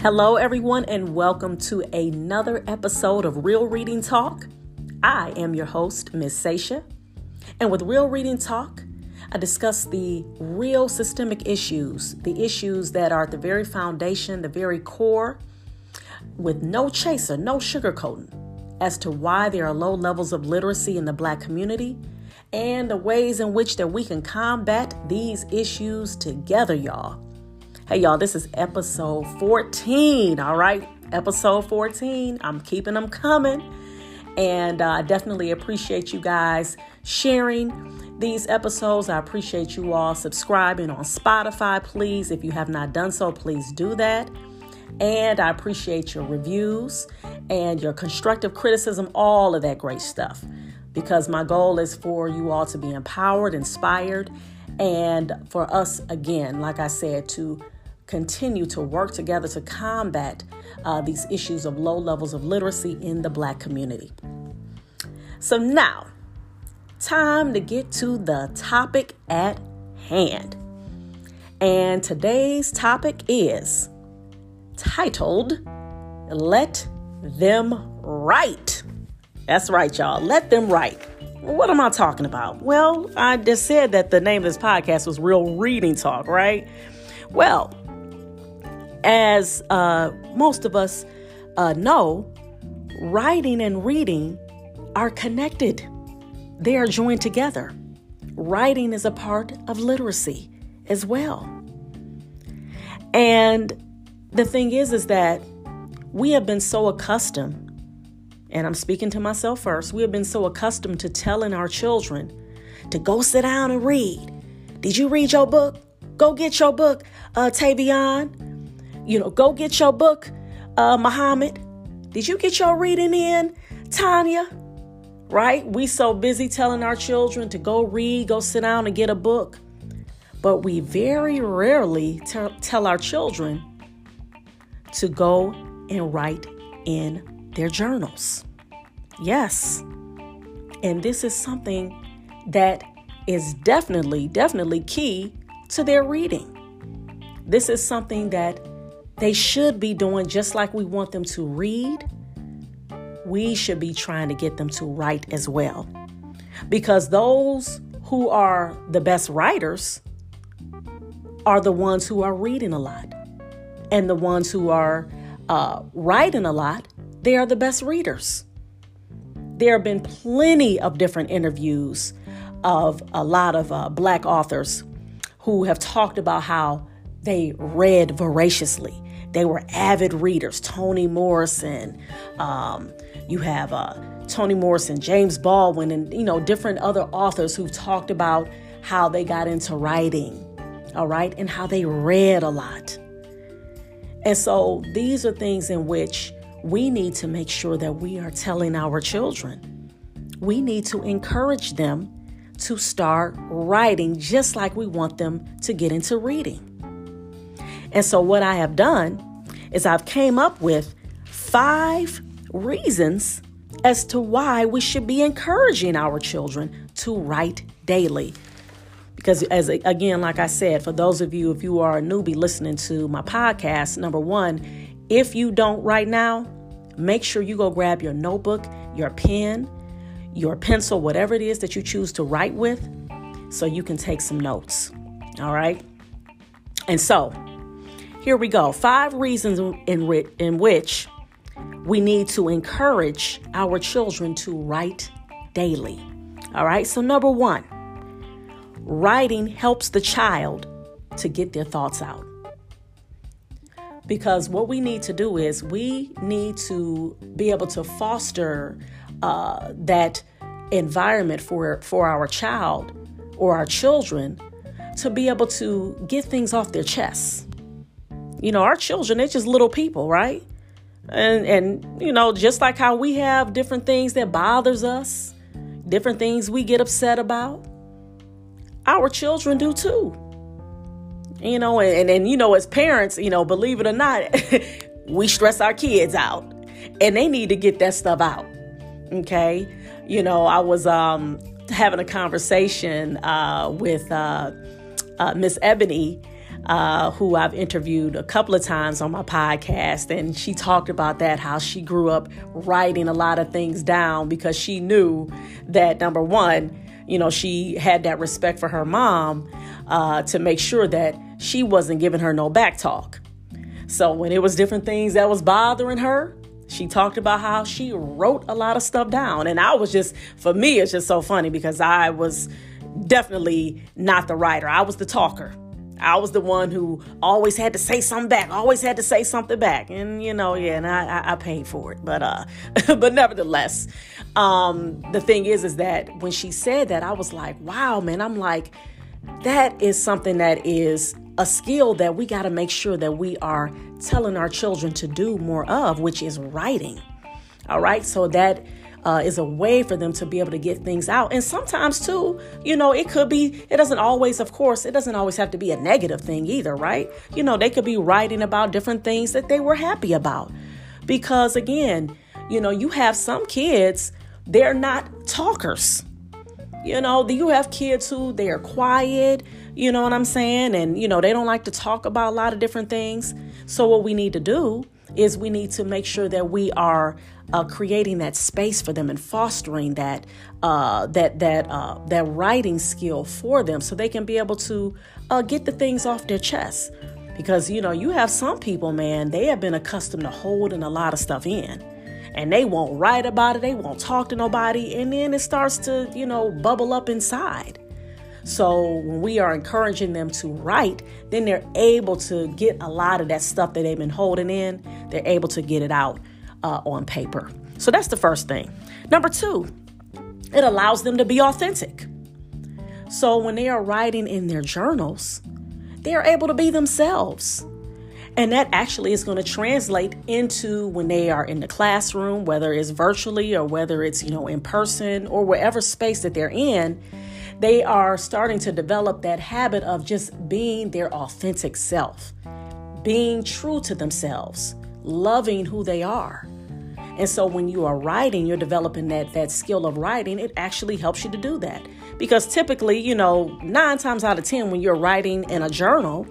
Hello, everyone, and welcome to another episode of Real Reading Talk. I am your host, Miss Sasha, and with Real Reading Talk, I discuss the real systemic issues, the issues that are at the very foundation, the very core, with no chaser, no sugarcoating, as to why there are low levels of literacy in the Black community and the ways in which that we can combat these issues together, y'all. Hey, y'all, this is episode 14. All right, episode 14. I'm keeping them coming. And uh, I definitely appreciate you guys sharing these episodes. I appreciate you all subscribing on Spotify, please. If you have not done so, please do that. And I appreciate your reviews and your constructive criticism, all of that great stuff. Because my goal is for you all to be empowered, inspired, and for us, again, like I said, to continue to work together to combat uh, these issues of low levels of literacy in the Black community. So, now, time to get to the topic at hand. And today's topic is titled Let Them Write. That's right, y'all. Let them write. What am I talking about? Well, I just said that the name of this podcast was Real Reading Talk, right? Well, as uh, most of us uh, know, writing and reading are connected, they are joined together. Writing is a part of literacy as well. And the thing is, is that we have been so accustomed, and I'm speaking to myself first, we have been so accustomed to telling our children to go sit down and read. Did you read your book? Go get your book, uh, Tavion. You know, go get your book, uh, Muhammad. Did you get your reading in, Tanya? Right? We so busy telling our children to go read, go sit down and get a book. But we very rarely t- tell our children to go and write in their journals. Yes. And this is something that is definitely, definitely key to their reading. This is something that they should be doing just like we want them to read. We should be trying to get them to write as well. Because those who are the best writers are the ones who are reading a lot. And the ones who are uh, writing a lot, they are the best readers. There have been plenty of different interviews of a lot of uh, black authors who have talked about how they read voraciously. They were avid readers. Toni Morrison, um, you have uh, Toni Morrison, James Baldwin, and you know different other authors who've talked about how they got into writing, all right, and how they read a lot. And so these are things in which we need to make sure that we are telling our children. We need to encourage them to start writing just like we want them to get into reading. And so what I have done is I've came up with five reasons as to why we should be encouraging our children to write daily. Because as again like I said, for those of you if you are a newbie listening to my podcast, number 1, if you don't write now, make sure you go grab your notebook, your pen, your pencil, whatever it is that you choose to write with so you can take some notes. All right? And so, here we go. Five reasons in, in which we need to encourage our children to write daily. All right, so number one, writing helps the child to get their thoughts out. Because what we need to do is we need to be able to foster uh, that environment for, for our child or our children to be able to get things off their chests. You know, our children, they're just little people, right? And and you know, just like how we have different things that bothers us, different things we get upset about, our children do too. You know, and and you know, as parents, you know, believe it or not, we stress our kids out, and they need to get that stuff out. Okay, you know, I was um having a conversation uh, with uh, uh, Miss Ebony uh, who I've interviewed a couple of times on my podcast, and she talked about that how she grew up writing a lot of things down because she knew that number one, you know, she had that respect for her mom uh, to make sure that she wasn't giving her no back talk. So when it was different things that was bothering her, she talked about how she wrote a lot of stuff down. And I was just, for me, it's just so funny because I was definitely not the writer. I was the talker. I was the one who always had to say something back, always had to say something back. And, you know, yeah, and I, I, I paid for it. But, uh, but nevertheless, um, the thing is, is that when she said that, I was like, wow, man, I'm like, that is something that is a skill that we got to make sure that we are telling our children to do more of, which is writing. All right. So that uh, is a way for them to be able to get things out. And sometimes, too, you know, it could be, it doesn't always, of course, it doesn't always have to be a negative thing either, right? You know, they could be writing about different things that they were happy about. Because again, you know, you have some kids, they're not talkers. You know, you have kids who they're quiet, you know what I'm saying? And, you know, they don't like to talk about a lot of different things. So, what we need to do is we need to make sure that we are uh, creating that space for them and fostering that uh, that that uh, that writing skill for them, so they can be able to uh, get the things off their chest. Because you know, you have some people, man, they have been accustomed to holding a lot of stuff in and they won't write about it, they won't talk to nobody, and then it starts to, you know, bubble up inside. So when we are encouraging them to write, then they're able to get a lot of that stuff that they've been holding in, they're able to get it out uh, on paper. So that's the first thing. Number two, it allows them to be authentic. So when they are writing in their journals, they are able to be themselves. And that actually is going to translate into when they are in the classroom, whether it's virtually or whether it's, you know, in person or wherever space that they're in, they are starting to develop that habit of just being their authentic self, being true to themselves, loving who they are. And so when you are writing, you're developing that that skill of writing, it actually helps you to do that. Because typically, you know, 9 times out of 10 when you're writing in a journal,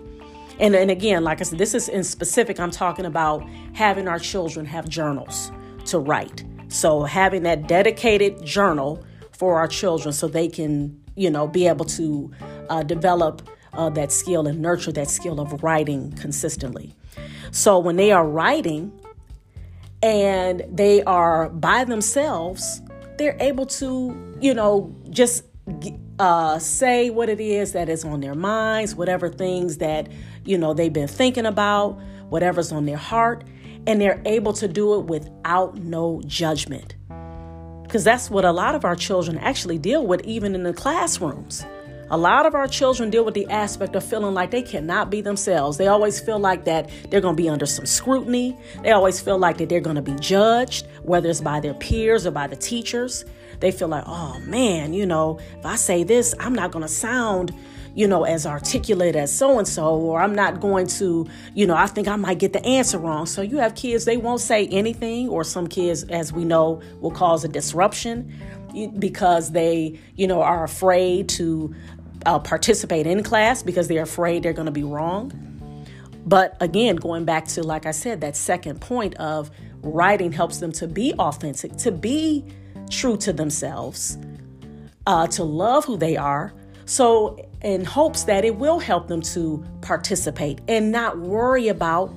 and, and again, like I said, this is in specific, I'm talking about having our children have journals to write. So having that dedicated journal for our children so they can, you know, be able to uh, develop uh, that skill and nurture that skill of writing consistently. So when they are writing and they are by themselves, they're able to, you know, just uh, say what it is that is on their minds, whatever things that, you know, they've been thinking about, whatever's on their heart, and they're able to do it without no judgment. Because that's what a lot of our children actually deal with, even in the classrooms. A lot of our children deal with the aspect of feeling like they cannot be themselves. They always feel like that they're going to be under some scrutiny. They always feel like that they're going to be judged, whether it's by their peers or by the teachers. They feel like, oh man, you know, if I say this, I'm not going to sound, you know, as articulate as so and so, or I'm not going to, you know, I think I might get the answer wrong. So you have kids, they won't say anything, or some kids, as we know, will cause a disruption because they, you know, are afraid to uh, participate in class because they're afraid they're going to be wrong. But again, going back to, like I said, that second point of writing helps them to be authentic, to be true to themselves, uh, to love who they are. So, in hopes that it will help them to participate and not worry about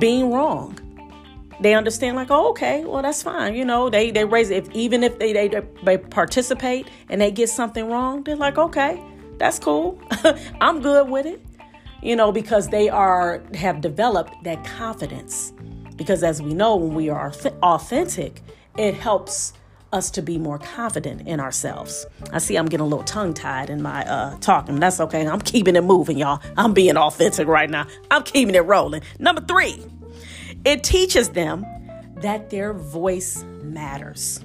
being wrong. They understand, like, oh, okay, well, that's fine. You know, they they raise if even if they, they they participate and they get something wrong, they're like, okay, that's cool. I'm good with it. You know, because they are have developed that confidence. Because as we know, when we are authentic, it helps us to be more confident in ourselves. I see I'm getting a little tongue tied in my uh, talking. That's okay. I'm keeping it moving, y'all. I'm being authentic right now. I'm keeping it rolling. Number three, it teaches them that their voice matters.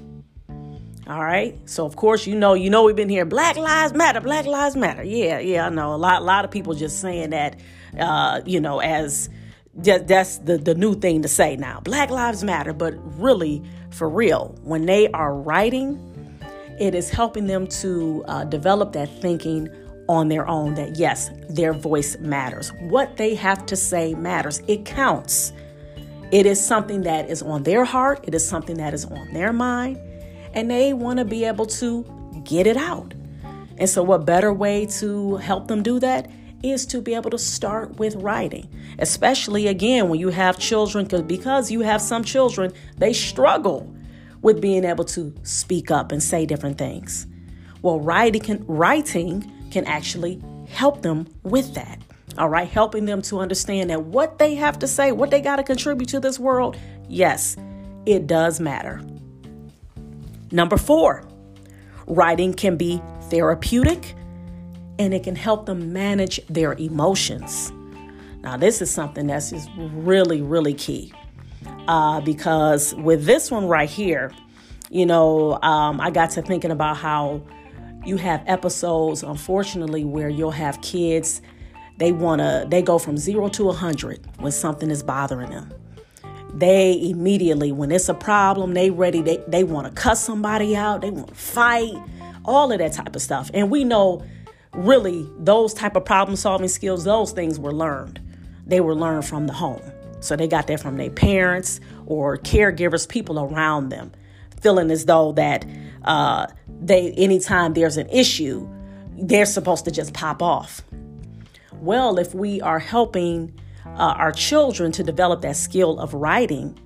All right. So of course, you know, you know, we've been here. Black lives matter. Black lives matter. Yeah, yeah. I know a lot. A lot of people just saying that, uh, you know, as that's the the new thing to say now. Black lives matter. But really, for real, when they are writing, it is helping them to uh, develop that thinking on their own that yes, their voice matters. What they have to say matters. It counts. It is something that is on their heart, it is something that is on their mind, and they want to be able to get it out. And so, what better way to help them do that is to be able to start with writing, especially again when you have children, because you have some children, they struggle with being able to speak up and say different things. Well, writing can, writing can actually help them with that. All right, helping them to understand that what they have to say, what they got to contribute to this world, yes, it does matter. Number four, writing can be therapeutic and it can help them manage their emotions. Now, this is something that's just really, really key uh, because with this one right here, you know, um, I got to thinking about how you have episodes, unfortunately, where you'll have kids, they want to, they go from zero to a 100 when something is bothering them. They immediately, when it's a problem, they ready, they, they want to cuss somebody out, they want to fight, all of that type of stuff. And we know really those type of problem solving skills, those things were learned. They were learned from the home. So they got that from their parents or caregivers, people around them, feeling as though that uh, they anytime there's an issue, they're supposed to just pop off. Well, if we are helping uh, our children to develop that skill of writing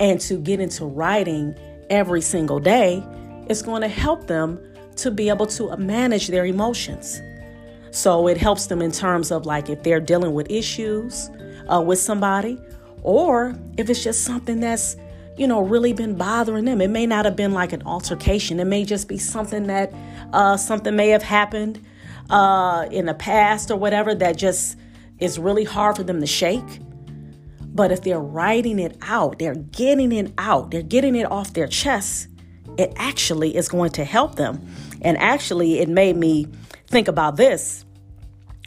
and to get into writing every single day, it's going to help them to be able to manage their emotions. So it helps them in terms of like if they're dealing with issues uh, with somebody, or if it's just something that's you know really been bothering them. It may not have been like an altercation. It may just be something that uh, something may have happened uh, in the past or whatever that just is really hard for them to shake. But if they're writing it out, they're getting it out, they're getting it off their chest, it actually is going to help them. And actually, it made me think about this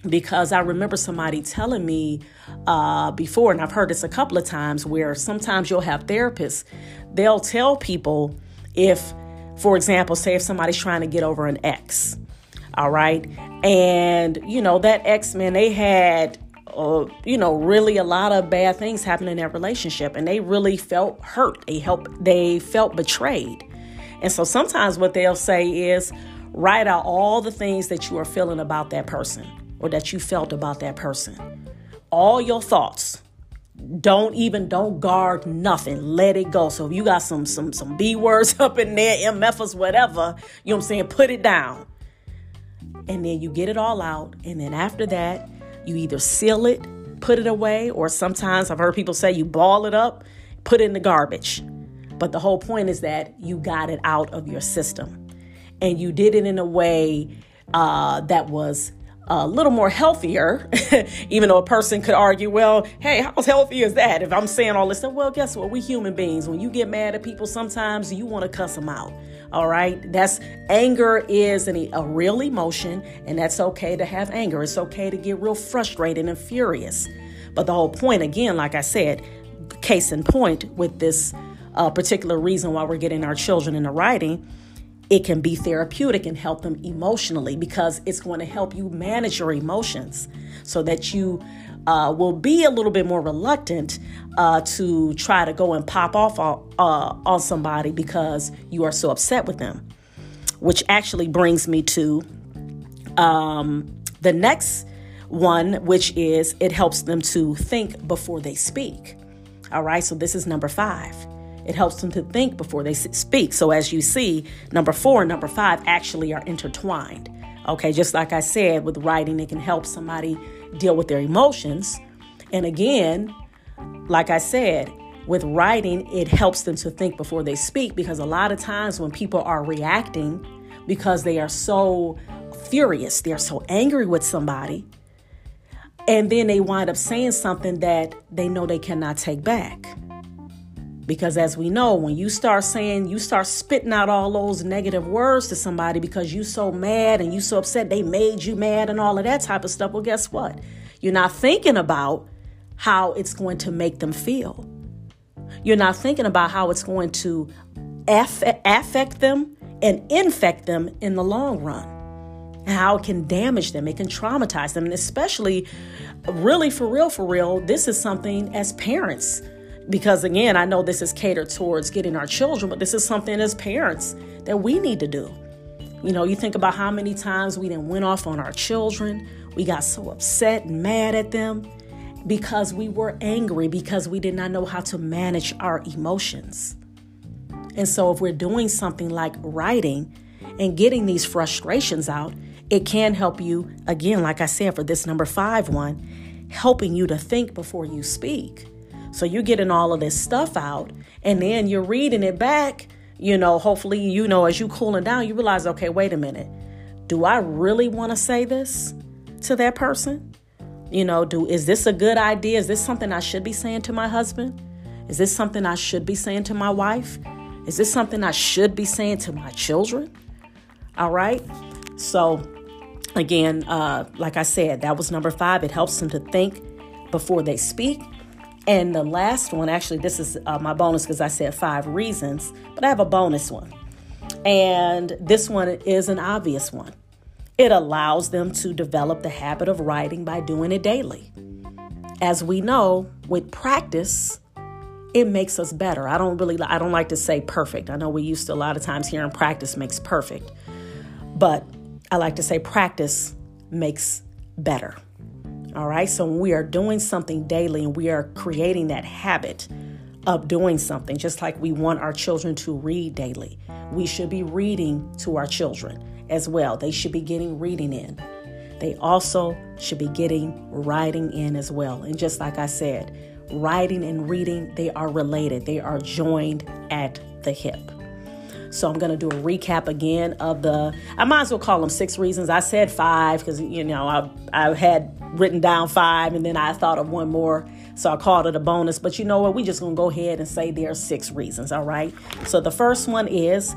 because I remember somebody telling me uh, before, and I've heard this a couple of times, where sometimes you'll have therapists, they'll tell people if, for example, say if somebody's trying to get over an ex, all right, and you know that ex man, they had uh, you know, really a lot of bad things happen in that relationship, and they really felt hurt. They helped. They felt betrayed, and so sometimes what they'll say is, Write out all the things that you are feeling about that person or that you felt about that person. All your thoughts. Don't even don't guard nothing. Let it go. So if you got some some some B words up in there, MFs, whatever, you know what I'm saying, put it down. And then you get it all out. And then after that, you either seal it, put it away, or sometimes I've heard people say you ball it up, put it in the garbage. But the whole point is that you got it out of your system and you did it in a way uh, that was a little more healthier, even though a person could argue, well, hey, how healthy is that? If I'm saying all this stuff, well, guess what? We human beings. When you get mad at people, sometimes you want to cuss them out. All right. That's anger is an, a real emotion, and that's okay to have anger. It's okay to get real frustrated and furious. But the whole point, again, like I said, case in point with this uh, particular reason why we're getting our children into writing it can be therapeutic and help them emotionally because it's going to help you manage your emotions so that you uh, will be a little bit more reluctant uh, to try to go and pop off on, uh, on somebody because you are so upset with them. Which actually brings me to um, the next one, which is it helps them to think before they speak. All right, so this is number five. It helps them to think before they speak. So, as you see, number four and number five actually are intertwined. Okay, just like I said, with writing, it can help somebody deal with their emotions. And again, like I said, with writing, it helps them to think before they speak because a lot of times when people are reacting because they are so furious, they're so angry with somebody, and then they wind up saying something that they know they cannot take back. Because as we know, when you start saying, you start spitting out all those negative words to somebody because you so mad and you so upset they made you mad and all of that type of stuff, well, guess what? You're not thinking about how it's going to make them feel. You're not thinking about how it's going to aff- affect them and infect them in the long run. how it can damage them, it can traumatize them, and especially, really for real, for real, this is something as parents. Because again, I know this is catered towards getting our children, but this is something as parents that we need to do. You know, you think about how many times we didn't went off on our children. We got so upset and mad at them because we were angry because we did not know how to manage our emotions. And so, if we're doing something like writing and getting these frustrations out, it can help you, again, like I said, for this number five one, helping you to think before you speak. So, you're getting all of this stuff out, and then you're reading it back. You know, hopefully, you know, as you cooling down, you realize, okay, wait a minute. Do I really want to say this to that person? You know, do is this a good idea? Is this something I should be saying to my husband? Is this something I should be saying to my wife? Is this something I should be saying to my children? All right. So, again, uh, like I said, that was number five. It helps them to think before they speak. And the last one, actually, this is uh, my bonus because I said five reasons, but I have a bonus one. And this one is an obvious one. It allows them to develop the habit of writing by doing it daily. As we know, with practice, it makes us better. I don't really I don't like to say perfect. I know we used to a lot of times hearing practice makes perfect. But I like to say practice makes better. All right? So when we are doing something daily and we are creating that habit of doing something just like we want our children to read daily, we should be reading to our children as well. They should be getting reading in. They also should be getting writing in as well. And just like I said, writing and reading, they are related, they are joined at the hip. So I'm going to do a recap again of the, I might as well call them six reasons. I said five because, you know, I, I had written down five and then I thought of one more. So I called it a bonus. But you know what? We're just going to go ahead and say there are six reasons. All right. So the first one is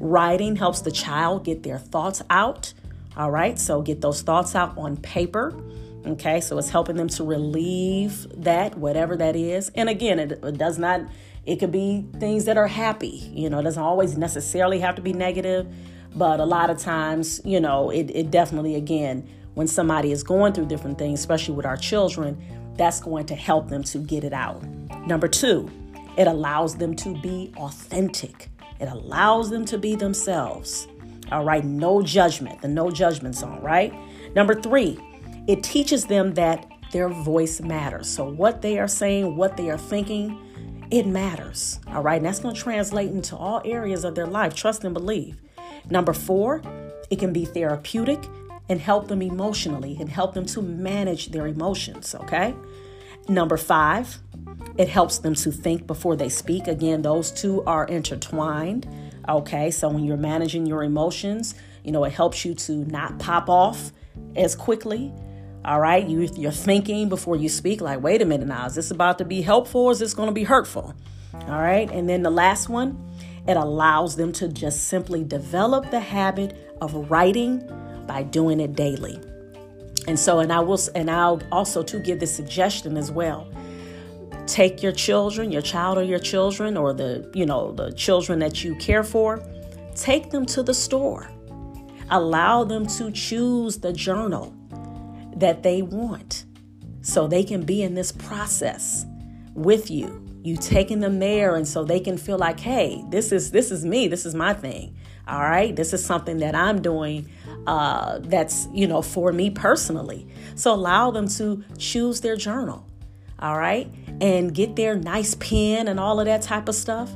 Writing helps the child get their thoughts out. All right, so get those thoughts out on paper. Okay, so it's helping them to relieve that, whatever that is. And again, it, it does not, it could be things that are happy. You know, it doesn't always necessarily have to be negative, but a lot of times, you know, it, it definitely, again, when somebody is going through different things, especially with our children, that's going to help them to get it out. Number two, it allows them to be authentic. It allows them to be themselves. All right, no judgment, the no judgment zone, right? Number three, it teaches them that their voice matters. So, what they are saying, what they are thinking, it matters. All right, and that's going to translate into all areas of their life. Trust and believe. Number four, it can be therapeutic and help them emotionally and help them to manage their emotions. Okay. Number five, it helps them to think before they speak. Again, those two are intertwined. Okay, so when you're managing your emotions, you know, it helps you to not pop off as quickly. All right, you, you're thinking before you speak, like, wait a minute now, is this about to be helpful or is this going to be hurtful? All right, and then the last one, it allows them to just simply develop the habit of writing by doing it daily. And so, and I will, and I'll also to give the suggestion as well take your children, your child or your children, or the, you know, the children that you care for, take them to the store. Allow them to choose the journal that they want so they can be in this process with you. You taking them there and so they can feel like, hey, this is this is me, this is my thing. All right, this is something that I'm doing uh, that's you know for me personally. So allow them to choose their journal all right, and get their nice pen and all of that type of stuff.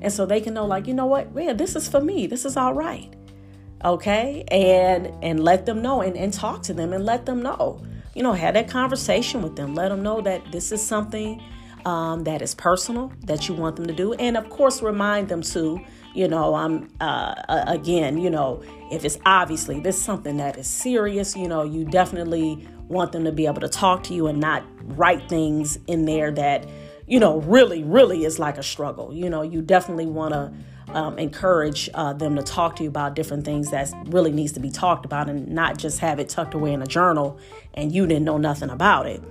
And so they can know, like, you know what, yeah, this is for me. This is all right. Okay. And and let them know and, and talk to them and let them know. You know, have that conversation with them. Let them know that this is something um, that is personal that you want them to do. And of course, remind them to, you know, I'm uh, again, you know, if it's obviously this is something that is serious, you know, you definitely want them to be able to talk to you and not write things in there that, you know, really, really is like a struggle. You know, you definitely want to um, encourage uh, them to talk to you about different things that really needs to be talked about and not just have it tucked away in a journal and you didn't know nothing about it.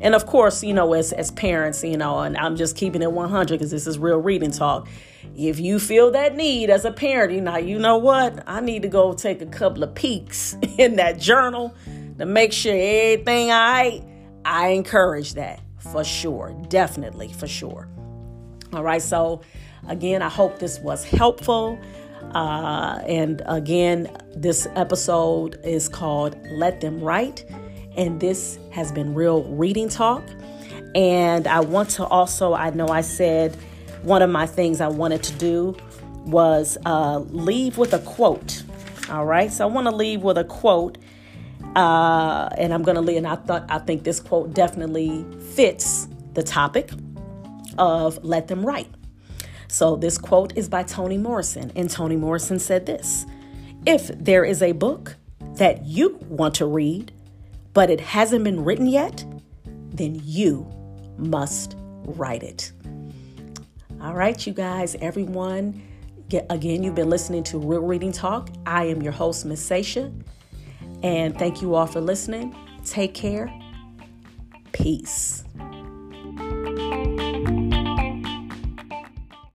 And of course, you know, as as parents, you know, and I'm just keeping it 100 because this is real reading talk. If you feel that need as a parent, you know, you know what? I need to go take a couple of peeks in that journal to make sure everything I I encourage that for sure. Definitely for sure. All right, so again, I hope this was helpful. Uh, and again, this episode is called Let Them Write. And this has been Real Reading Talk. And I want to also, I know I said one of my things I wanted to do was uh, leave with a quote. All right, so I want to leave with a quote. Uh, and I'm going to leave, and I thought, I think this quote definitely fits the topic of Let Them Write. So, this quote is by Toni Morrison, and Toni Morrison said this If there is a book that you want to read, but it hasn't been written yet, then you must write it. All right, you guys, everyone. Again, you've been listening to Real Reading Talk. I am your host, Miss Sasha. And thank you all for listening. Take care. Peace.